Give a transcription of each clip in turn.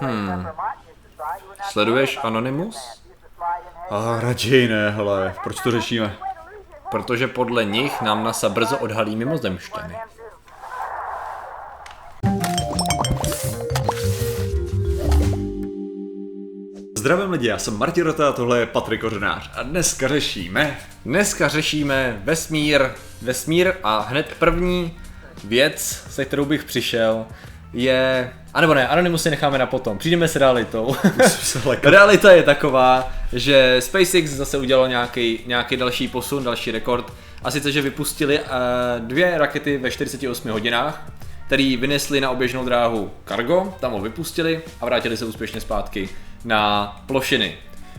Hmm. Sleduješ Anonymous? A raději ne, hele, proč to řešíme? Protože podle nich nám NASA brzo odhalí mimozemšťany. Zdravím lidi, já jsem Martin Rota a tohle je Patrik Kořenář a dneska řešíme... Dneska řešíme vesmír, vesmír a hned první věc, se kterou bych přišel, je... A nebo ne, Anonymous si necháme na potom, přijdeme s realitou. Realita je taková, že SpaceX zase udělal nějaký, nějaký další posun, další rekord. A sice, že vypustili uh, dvě rakety ve 48 hodinách, který vynesli na oběžnou dráhu Cargo, tam ho vypustili a vrátili se úspěšně zpátky na plošiny.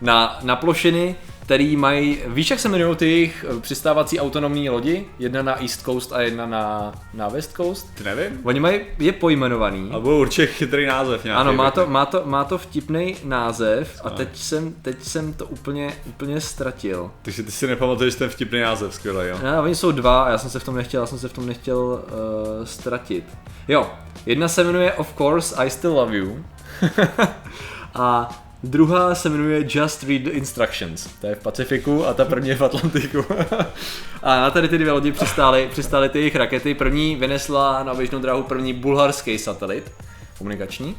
Na, na plošiny, který mají, víš jak se jmenují ty jejich eh, přistávací autonomní lodi? Jedna na East Coast a jedna na, na West Coast? Ty nevím. Oni mají, je pojmenovaný. A byl určitě chytrý název nějaký. Ano, má to, má to, má to vtipný název a teď jsem, teď jsem to úplně, úplně ztratil. Takže ty si nepamatuješ ten vtipný název, skvělý, jo? No, oni jsou dva a já jsem se v tom nechtěl, já jsem se v tom nechtěl uh, ztratit. Jo, jedna se jmenuje Of Course I Still Love You a druhá se jmenuje Just Read the Instructions. To je v Pacifiku a ta první je v Atlantiku. a na tady ty dvě lodi přistály, přistály ty jejich rakety. První vynesla na běžnou dráhu první bulharský satelit komunikační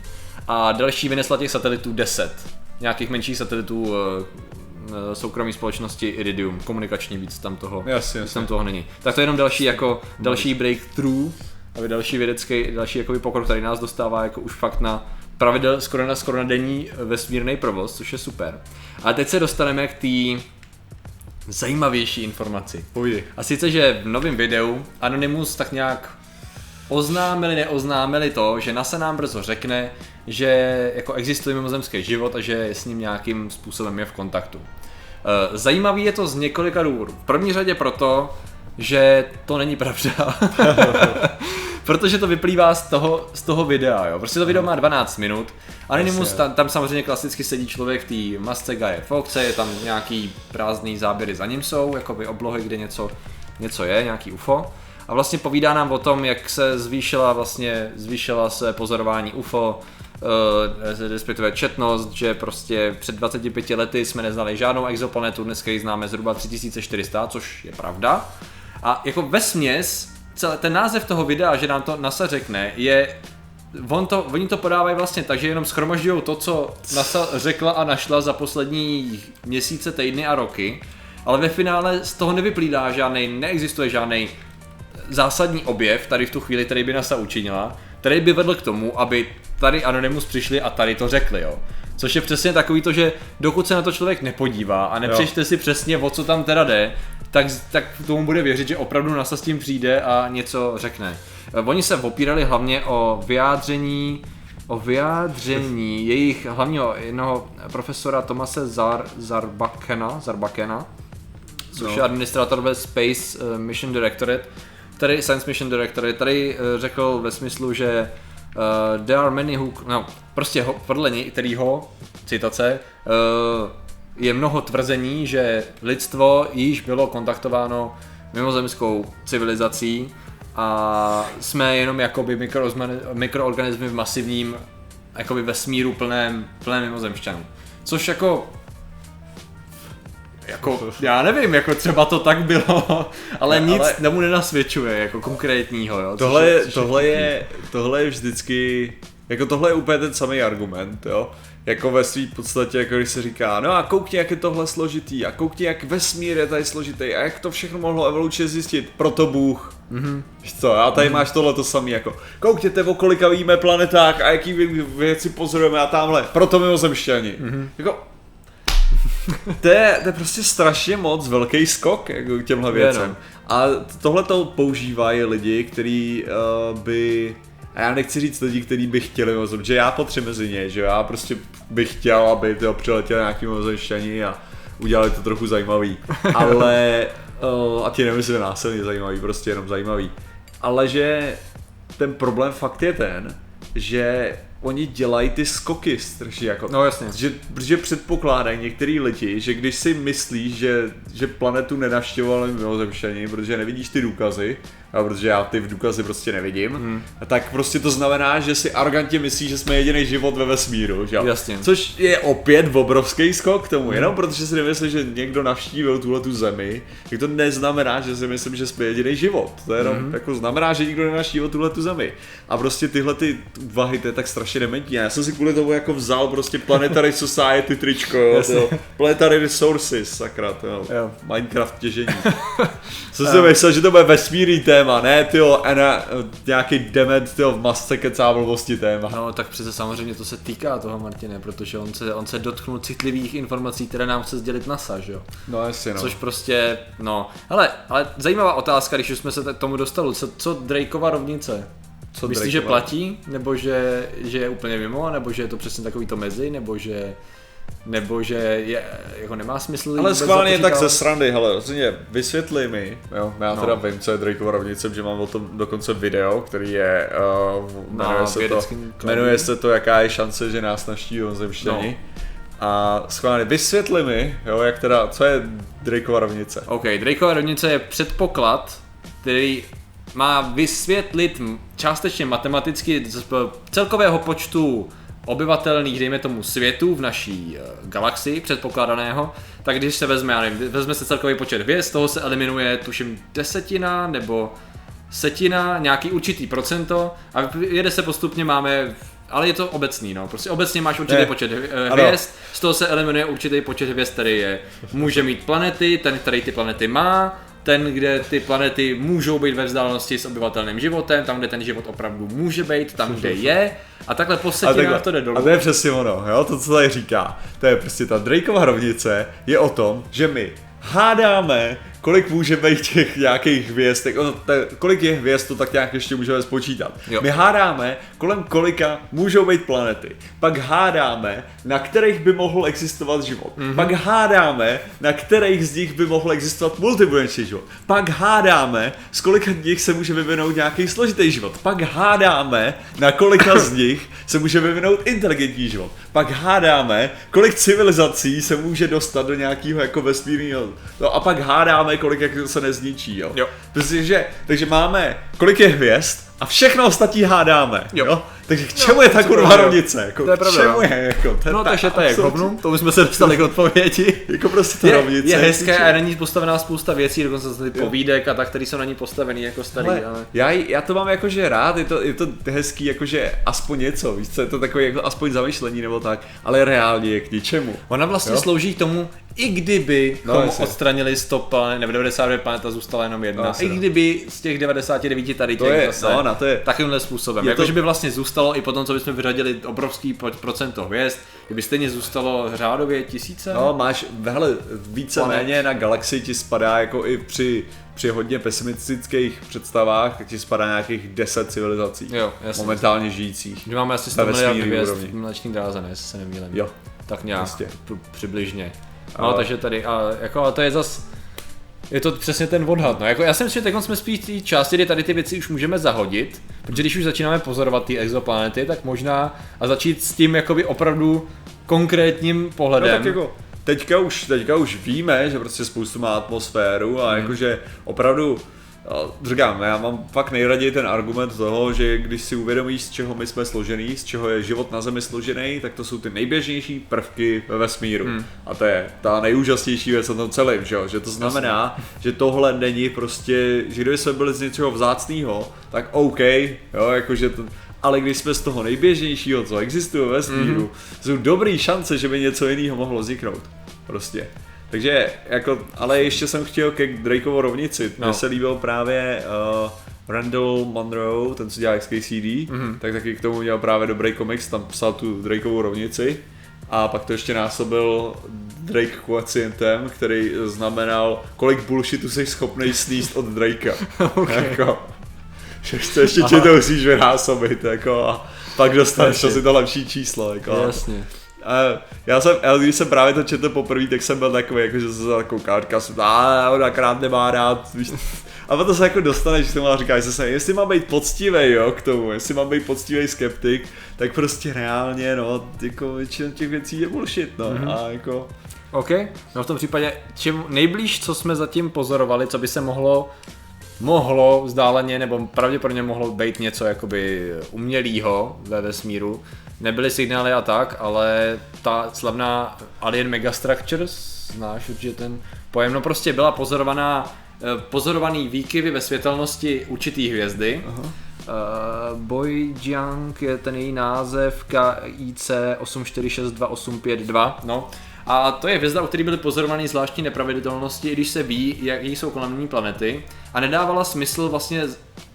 a další vynesla těch satelitů 10. Nějakých menších satelitů eh, soukromí společnosti Iridium, komunikační víc tam toho, Jasně, víc jasně. tam toho není. Tak to je jenom další jako další breakthrough, aby další vědecký, další jakoby pokrok, který nás dostává jako už fakt na pravidel skoro na skoro na denní vesmírný provoz, což je super. A teď se dostaneme k té zajímavější informaci. Půjdi. A sice, že v novém videu Anonymous tak nějak oznámili, neoznámili to, že NASA nám brzo řekne, že jako existuje mimozemský život a že je s ním nějakým způsobem je v kontaktu. Eh, Zajímavý je to z několika důvodů. V první řadě proto, že to není pravda. Protože to vyplývá z toho, z toho videa, jo. Prostě to video má 12 minut. Anonymous, tam, tam samozřejmě klasicky sedí člověk v té masce Gaje Foxe, je tam nějaký prázdný záběry za ním jsou, jakoby oblohy, kde něco, něco je, nějaký UFO. A vlastně povídá nám o tom, jak se zvýšila vlastně, zvýšila se pozorování UFO, eh, respektive četnost, že prostě před 25 lety jsme neznali žádnou exoplanetu, dneska ji známe zhruba 3400, což je pravda. A jako ve celý ten název toho videa, že nám to NASA řekne, je On to, oni to podávají vlastně tak, že jenom schromažďují to, co NASA řekla a našla za poslední měsíce, týdny a roky, ale ve finále z toho nevyplývá žádný, neexistuje žádný zásadní objev tady v tu chvíli, který by NASA učinila, který by vedl k tomu, aby tady Anonymous přišli a tady to řekli, jo. Což je přesně takový to, že dokud se na to člověk nepodívá a nepřečte si přesně, o co tam teda jde, tak, tak tomu bude věřit, že opravdu NASA s tím přijde a něco řekne. Eh, Oni se opírali hlavně o vyjádření o vyjádření jejich hlavního jednoho profesora Tomase Zar, Zarbakena, Zarbakena, což No. je administrátor ve Space eh, Mission Directorate, který Science Mission Directorate, tady eh, řekl ve smyslu, že uh, there are many who, no, prostě ho, podle něj, kterýho, citace, uh, je mnoho tvrzení, že lidstvo již bylo kontaktováno mimozemskou civilizací a jsme jenom jakoby mikroorganismy, mikroorganismy v masivním jakoby vesmíru plném, plném mimozemšťanů. Což jako jako, já nevím, jako třeba to tak bylo, ale Ne, nic ale- tomu nenasvědčuje, jako konkrétního, jo. Tohle, je- je, což tohle, je, tohle je vždycky, jako tohle je úplně ten samý argument, jo. Jako ve svý podstatě, jako když se říká, no a koukni, jak je tohle složitý, a koukni, jak vesmír je tady složitý, a jak to všechno mohlo evolučně zjistit, proto Bůh. Mm-hmm. Víš co, a tady máš tohle to samý, jako koukněte, o kolika víme planetách a jaký vě- věci pozorujeme a tamhle, proto mimozemšťani. Mm-hmm. Jako, to je, to je prostě strašně moc velký skok jako k těmhle věcem. no. A tohle to používají lidi, kteří uh, by a já nechci říct lidi, kteří by chtěli mozem, že já patřím mezi ně, že já prostě bych chtěl, aby to přiletěli nějaký mozemšťani a udělali to trochu zajímavý. Ale, uh, a ti nemyslím násilně zajímavý, prostě jenom zajímavý. Ale že ten problém fakt je ten, že oni dělají ty skoky strašně jako. No jasně. Že, protože předpokládají některý lidi, že když si myslíš, že, že planetu nenavštěvovali mimozemštění, protože nevidíš ty důkazy, a protože já ty v důkazy prostě nevidím, hmm. tak prostě to znamená, že si arrogantně myslí, že jsme jediný život ve vesmíru, že jo? Jasně. Což je opět obrovský skok k tomu, hmm. jenom protože si nemyslí, že někdo navštívil tuhle tu zemi, tak to neznamená, že si myslím, že jsme jediný život. To je jenom hmm. jako znamená, že nikdo nenavštívil tuhle tu zemi. A prostě tyhle ty úvahy, to je tak strašně dementní. Já jsem si kvůli tomu jako vzal prostě Planetary Society tričko, jo, to, Planetary Resources, sakra, to jo. Jo. Minecraft těžení. Jsem si myslel, že to bude vesmírný téma, ne tyjo, ena, nějaký dement tyjo, v masce kecá blbosti téma. No tak přece samozřejmě to se týká toho Martine, protože on se, on se dotknul citlivých informací, které nám chce sdělit NASA, že jo? No jasně no. Což prostě, no, hele, ale zajímavá otázka, když už jsme se tomu dostali, co, co Drakeova rovnice? Co Myslíš, že platí, nebo že, že je úplně mimo, nebo že je to přesně takový to mezi, nebo že, nebo že je, jako nemá smysl Ale schválně tak ze srandy, hele, rozhodně vysvětli mi, jo, já No. teda vím, co je Drakeova rovnice, že mám o tom dokonce video, který je, uh, jmenuje, Na se to, jmenuje se to, jaká je šance, že nás navštíví zemštění. No. A schválně vysvětli mi, jo, jak teda, co je Drakeova rovnice. OK, Drakeova rovnice je předpoklad, který má vysvětlit částečně matematicky z celkového počtu obyvatelných, dejme tomu, světů v naší eh, galaxii předpokládaného, tak když se vezme, já nevím, vezme se celkový počet hvězd, z toho se eliminuje, tuším, desetina nebo setina, nějaký určitý procento a jede se postupně, máme ale je to obecný, no. Prostě obecně máš určitý Ne. počet hvězd, Ano. z toho se eliminuje určitý počet hvězd, který je, může mít planety, ten, který ty planety má, ten, kde ty planety můžou být ve vzdálenosti s obyvatelným životem, tam, kde ten život opravdu může být, tam, kde je, a takhle po setinách to jde dolů. a to je přesně ono, jo, to, co tady říká. To je prostě ta Drakeova rovnice je o tom, že my hádáme, kolik může být těch nějakých hvězd, tak, ta, kolik je hvězd, to tak nějak ještě můžeme spočítat. Jo. My hádáme, kolem kolika můžou být planety. Pak hádáme, na kterých by mohl existovat život. Mm-hmm. Pak hádáme, na kterých z nich by mohl existovat multibuněčný život. Pak hádáme, z kolika z nich se může vyvinout nějaký složitý život. Pak hádáme, na kolika z nich se může vyvinout inteligentní život. Pak hádáme, kolik civilizací se může dostat do nějakého jako vesmírného. No a pak hádáme, kolik jak se nezničí, jo. Jo. Takže, takže máme, kolik je hvězd a všechno ostatní hádáme, jo. Jo. Takže k čemu je ta to kurva rovnice? Jako, To je k pravda, čemu no. je? Jako, to je No tak takže to je hovnu, to už jsme se dostali k odpovědi. Jako prostě ta Je, rovnice. je hezké a na ní postavená spousta věcí, dokonce ty povídek a tak, které jsou na ní postavený jako starý, Ale ale... já, já to mám jakože rád, je to, je to hezký jakože aspoň něco, víš co, je to takové jako aspoň zamyšlení nebo tak, ale reálně je k ničemu. Ona vlastně Jo. slouží k tomu, i kdyby No, no, odstranili 100 planet, nebo 99 planet a zůstala jenom jedna. No, No, I no. kdyby z těch 99 tady To těch je, zase no, na to je, takovýmhle způsobem. Je Jako, to- že by vlastně zůstalo i potom, co bychom vyřadili obrovský procento hvězd, kdyby stejně zůstalo řádově tisíce. No, máš, hele, víceméně na galaxii ti spadá jako i při, při hodně pesimistických představách, tak ti spadá nějakých 10 civilizací. Jo, jasně. Momentálně žijících. Že máme asi Ve 100 miliard hvězd v mléční dráze, ne, jestli se nemýlím. Jo. Tak nějak, p- přibližně. No, Ale- takže tady, a, jako, a to je zas, je to přesně ten odhad, no. Jako, já si myslím, že teď jsme spíš v té části, kdy tady ty věci už můžeme zahodit, protože když už začínáme pozorovat ty exoplanety, tak možná a začít s tím jakoby opravdu konkrétním No pohledem. tak jako, teďka už, teďka už víme, že prostě spoustu má atmosféru a jakože opravdu a říkám, já mám fakt nejraději ten argument toho, že když si uvědomíš, z čeho my jsme složený, z čeho je život na Zemi složený, tak to jsou ty nejběžnější prvky ve vesmíru. Hmm. A to je ta nejúžasnější věc na tom celém, že, jo? že to znamená, že tohle není prostě, že kdyby jsme byli z něčeho vzácného, tak OK, jo, jakože to, ale když jsme z toho nejběžnějšího, co existuje ve vesmíru, mm-hmm. jsou dobrý šance, že by něco jiného mohlo vzniknout. Prostě. Takže, jako, ale ještě jsem chtěl ke Drakeovo rovnici. No. No. Mně se líbil právě uh, Randall Monroe, ten co dělá XKCD, mm-hmm. tak taky k tomu udělal právě dobrý komiks, tam psal tu Drakeovu rovnici. A pak to ještě násobil Drake koecientem, který znamenal, kolik bullshitu jsi schopný sníst od Drakea. okay. jako, že ještě, ještě ti to musíš vynásobit, jako, a pak dostaneš asi to lepší číslo. Jako, Jasně. A já jsem, já když jsem právě to četl poprvé, tak jsem byl takový, jako, že jsem se koukal, říkal jsem, a on akorát nemá rád, víš. A potom se jako dostaneš k tomu a říkáš se, jestli mám být poctivý, jo, k tomu, jestli mám být poctivý skeptik, tak prostě reálně, no, jako většina těch věcí je bullshit, no, mm-hmm. a jako... OK, no v tom případě, čím nejblíž, co jsme zatím pozorovali, co by se mohlo mohlo vzdáleně, nebo pravděpodobně mohlo být něco jakoby umělýho ve vesmíru. Nebyly signály a tak, ale ta slavná Alien Megastructures, znáš určitě ten pojem, no prostě byla pozorovaná, eh, pozorovaný výkyvy ve světelnosti určitý hvězdy. Aha. Uh, Boyjiang je ten její název KIC 846282, no. A to je hvězda, u které byly pozorovány zvláštní nepravidelnosti, i když se ví, jak jsou kolem ní planety. A nedávala smysl vlastně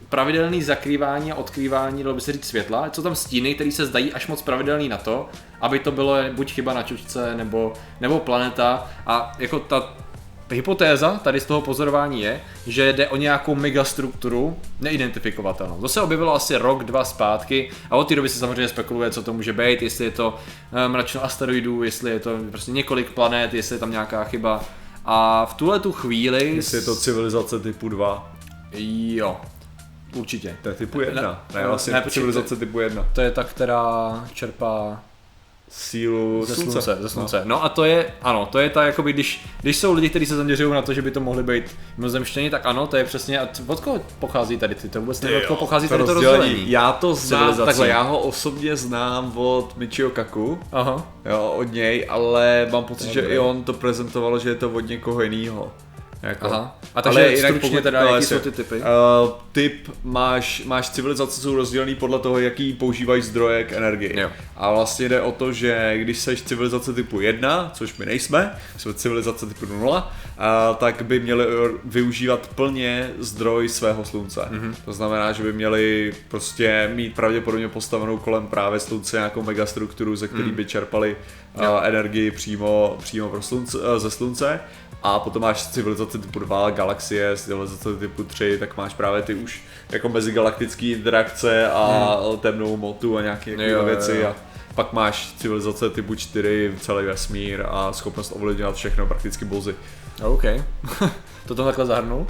pravidelný zakrývání a odkrývání, dalo by se říct světla, co tam stíny, které se zdají až moc pravidelný na to, aby to bylo buď chyba na čočce nebo, nebo planeta a jako ta hypotéza tady z toho pozorování je, že jde o nějakou megastrukturu neidentifikovatelnou. To se objevilo asi rok, dva zpátky a od té doby se samozřejmě spekuluje, co to může být, jestli je to eh, mračno asteroidů, jestli je to prostě několik planet, jestli je tam nějaká chyba. A v tuhle tu chvíli... Jestli je to civilizace typu 2. Jo, určitě. To je typu 1. Ne, ne, vlastně ne, civilizace typu 1. To je ta, která čerpá sílu ze slunce. slunce ze slunce. No. no. a to je, ano, to je ta, jakoby, když, když jsou lidi, kteří se zaměřují na to, že by to mohly být mimozemštění, tak ano, to je přesně, a od koho pochází tady ty, to vůbec nevím, od koho pochází tady to rozdělení. Já to znám, takhle, já ho osobně znám od Michio Kaku, Aha. jo, od něj, ale mám pocit, že i on to prezentoval, že je to od někoho jiného. Jako. Aha. A takže Ale jinak stručně teda, jaký jsou ty typy? Uh, typ máš, máš civilizace, jsou rozdělený podle toho, jaký používají zdroje k energii. Jo. A vlastně jde o to, že když seš civilizace typu 1, což my nejsme, jsme civilizace typu 0, uh, tak by měli využívat plně zdroj svého slunce. Mm-hmm. To znamená, že by měli prostě mít pravděpodobně postavenou kolem právě slunce nějakou megastrukturu, ze který mm. by čerpali uh, energii přímo, přímo pro slunce, uh, ze slunce a potom máš civilizace typu 2, galaxie, civilizace typu 3, tak máš právě ty už jako mezigalaktické interakce a hmm. temnou motu a nějaké jo, věci. Jo, jo. A pak máš civilizace typu 4, celý vesmír a schopnost ovlivňovat všechno, prakticky bozy. OK. to tam takhle zahrnul?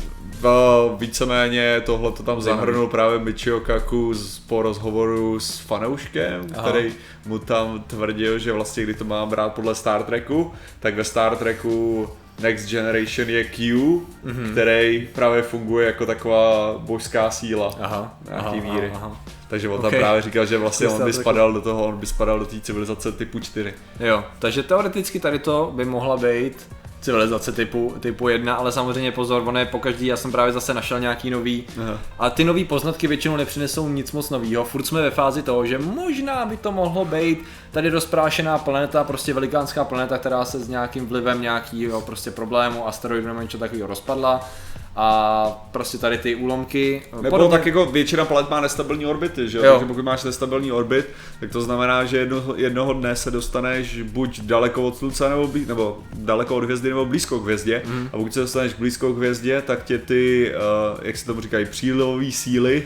víceméně tohle to tam zahrnul právě Michio Kaku z, po rozhovoru s fanouškem, Aha. který mu tam tvrdil, že vlastně kdy to mám brát podle Star Treku, tak ve Star Treku Next Generation je Q, mm-hmm. který právě funguje jako taková božská síla aha, nějaký aha, víry. Aha, aha. Takže on tam okay. právě říkal, že vlastně on by spadal do toho, on by spadal do té civilizace typu 4. Jo, takže teoreticky tady to by mohla být civilizace typu, typu 1, ale samozřejmě pozor, ono je pokaždý, já jsem právě zase našel nějaký nový Aha. a ty nový poznatky většinou nepřinesou nic moc nového. Furt jsme ve fázi toho, že možná by to mohlo být tady rozprášená planeta, prostě velikánská planeta, která se s nějakým vlivem nějakého prostě problému, asteroidu nebo něco takového rozpadla a prostě tady ty úlomky. Nebo podobně... tak jako většina planet má nestabilní orbity, že jo? Takže pokud máš nestabilní orbit, tak to znamená, že jedno, jednoho dne se dostaneš buď daleko od slunce, nebo, blí, nebo daleko od hvězdy, nebo blízko k hvězdě. Mm. A pokud se dostaneš blízko k hvězdě, tak tě ty, uh, jak se tomu říkají, přílivové síly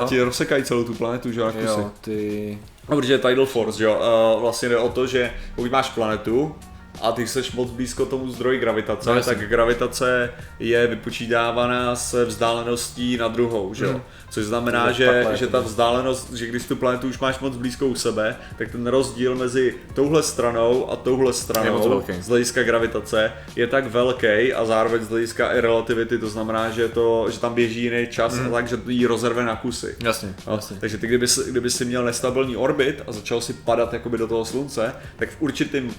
uh, ti rozsekají celou tu planetu, že jo? ty... No, protože Tidal Force, jo, uh, vlastně jde o to, že pokud máš planetu, a ty jsi moc blízko tomu zdroji gravitace, no, tak gravitace je vypočítávaná se vzdáleností na druhou, že jo? Mm. Což znamená, že, takhle, že ta vzdálenost, že když tu planetu už máš moc blízko u sebe, tak ten rozdíl mezi touhle stranou a touhle stranou z hlediska gravitace je tak velký a zároveň z hlediska i relativity, to znamená, že, to, že tam běží jiný čas mm. a tak, že to jí rozerve na kusy. Jasně, no, jasně. Takže ty, kdyby, kdyby si měl nestabilní orbit a začal si padat jakoby do toho slunce, tak v určitém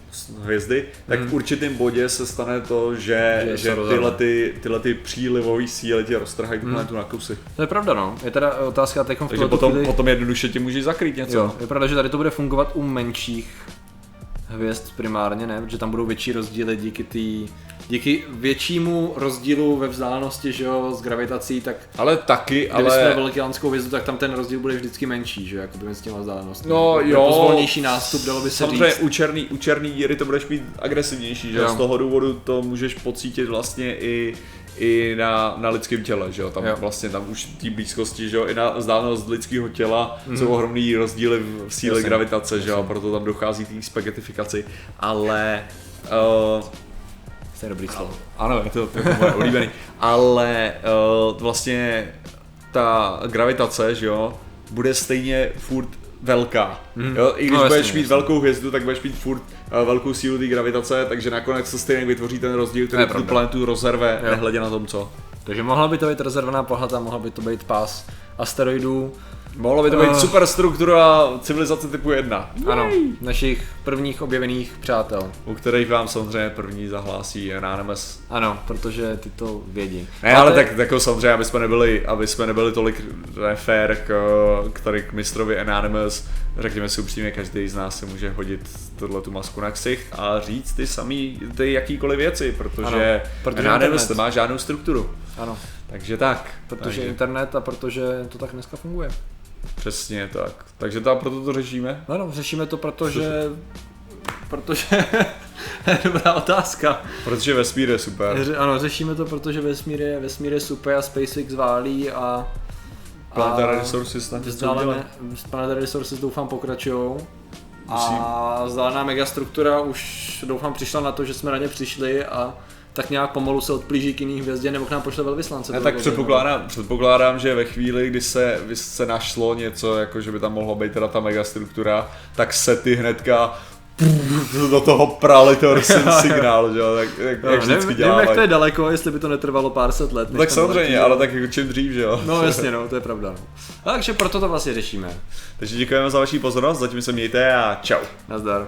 hvězdy, tak mm. v určitém bodě se stane to, že, že, že tyhle, ty, tyhle ty přílivové síly tě roztrhají tu mm. planetu na kusy. To je pravda, no je teda otázka teď v Takže potom, chvíli... potom jednoduše ti můžeš zakrýt něco. Jo, je pravda, že tady to bude fungovat u menších hvězd primárně, ne? Protože tam budou větší rozdíly díky té díky většímu rozdílu ve vzdálenosti, že jo, s gravitací, tak ale taky, ale... jsme velikánskou hvězdu, tak tam ten rozdíl bude vždycky menší, že jako s těma vzdálenostmi. No jo. Pozvolnější nástup, dalo by se Samozřejmě říct. u černý, u černý díry to budeš mít agresivnější, že jo. z toho důvodu to můžeš pocítit vlastně i i na, na lidském těle, že jo, tam Jo. vlastně tam už té blízkosti, že jo, i na vzdálenost lidského těla mm. jsou ohromný rozdíly v, v síle. Jasně. gravitace, že jo, proto tam dochází k té spagetifikaci, ale uh, To je dobrý slovo. ano, je to, to je moje oblíbený. Ale uh, vlastně ta gravitace, že jo, bude stejně furt velká. Mm. Jo, I když No, budeš mít jasně. velkou hvězdu, tak budeš mít furt uh, velkou sílu té gravitace, takže nakonec se stejně vytvoří ten rozdíl, který tu planetu rozerve, Jo. nehledě na tom co. Takže mohla by to být rezervná pohlata, mohla by to být pás asteroidů. Mohlo by to být Eh. superstruktura civilizace typu 1, Ano, našich prvních objevených přátel. u kterých vám samozřejmě první zahlásí Anonymous. Ano, protože ty to vědí. Ne, ale Máte- tak jako samozřejmě, aby jsme nebyli, aby jsme nebyli tolik nefér k, k, tady k mistrovi Anonymous, řekněme si upřímně, každý z nás si může hodit tohle tu masku na ksicht a říct ty samý, ty jakýkoliv věci, protože, Ano, protože Anonymous nemá žádnou strukturu. Ano, Takže tak. protože takže, internet a protože to tak dneska funguje. Přesně tak. Takže tam proto to řešíme. No, no, řešíme to, protože... Protože... Dobrá otázka. Protože vesmír je super. Ře- Ano, řešíme to, protože vesmír je, vesmír je super a SpaceX válí a... Planetary Resources udělá. Planetary Resources doufám pokračujou. A vzdálená megastruktura už doufám přišla na to, že jsme na ně přišli a tak nějak pomalu se odplíží k jiný hvězdě nebo k nám pošle velvyslance. Ne, tak předpokládám, předpokládám, že ve chvíli, kdy se, kdy se našlo něco, jako že by tam mohla být teda ta megastruktura, tak se ty hnedka do toho prali to signál, že jo, tak jak, No, jak nevím, vždycky nevím, jak děláme. to je daleko, jestli by to netrvalo pár set let. než Tak samozřejmě, ale tak jako čím dřív, že jo. No jasně, no, to je pravda. No. Takže proto to vlastně řešíme. Takže děkujeme za vaši pozornost, zatím se mějte a čau. Nazdar.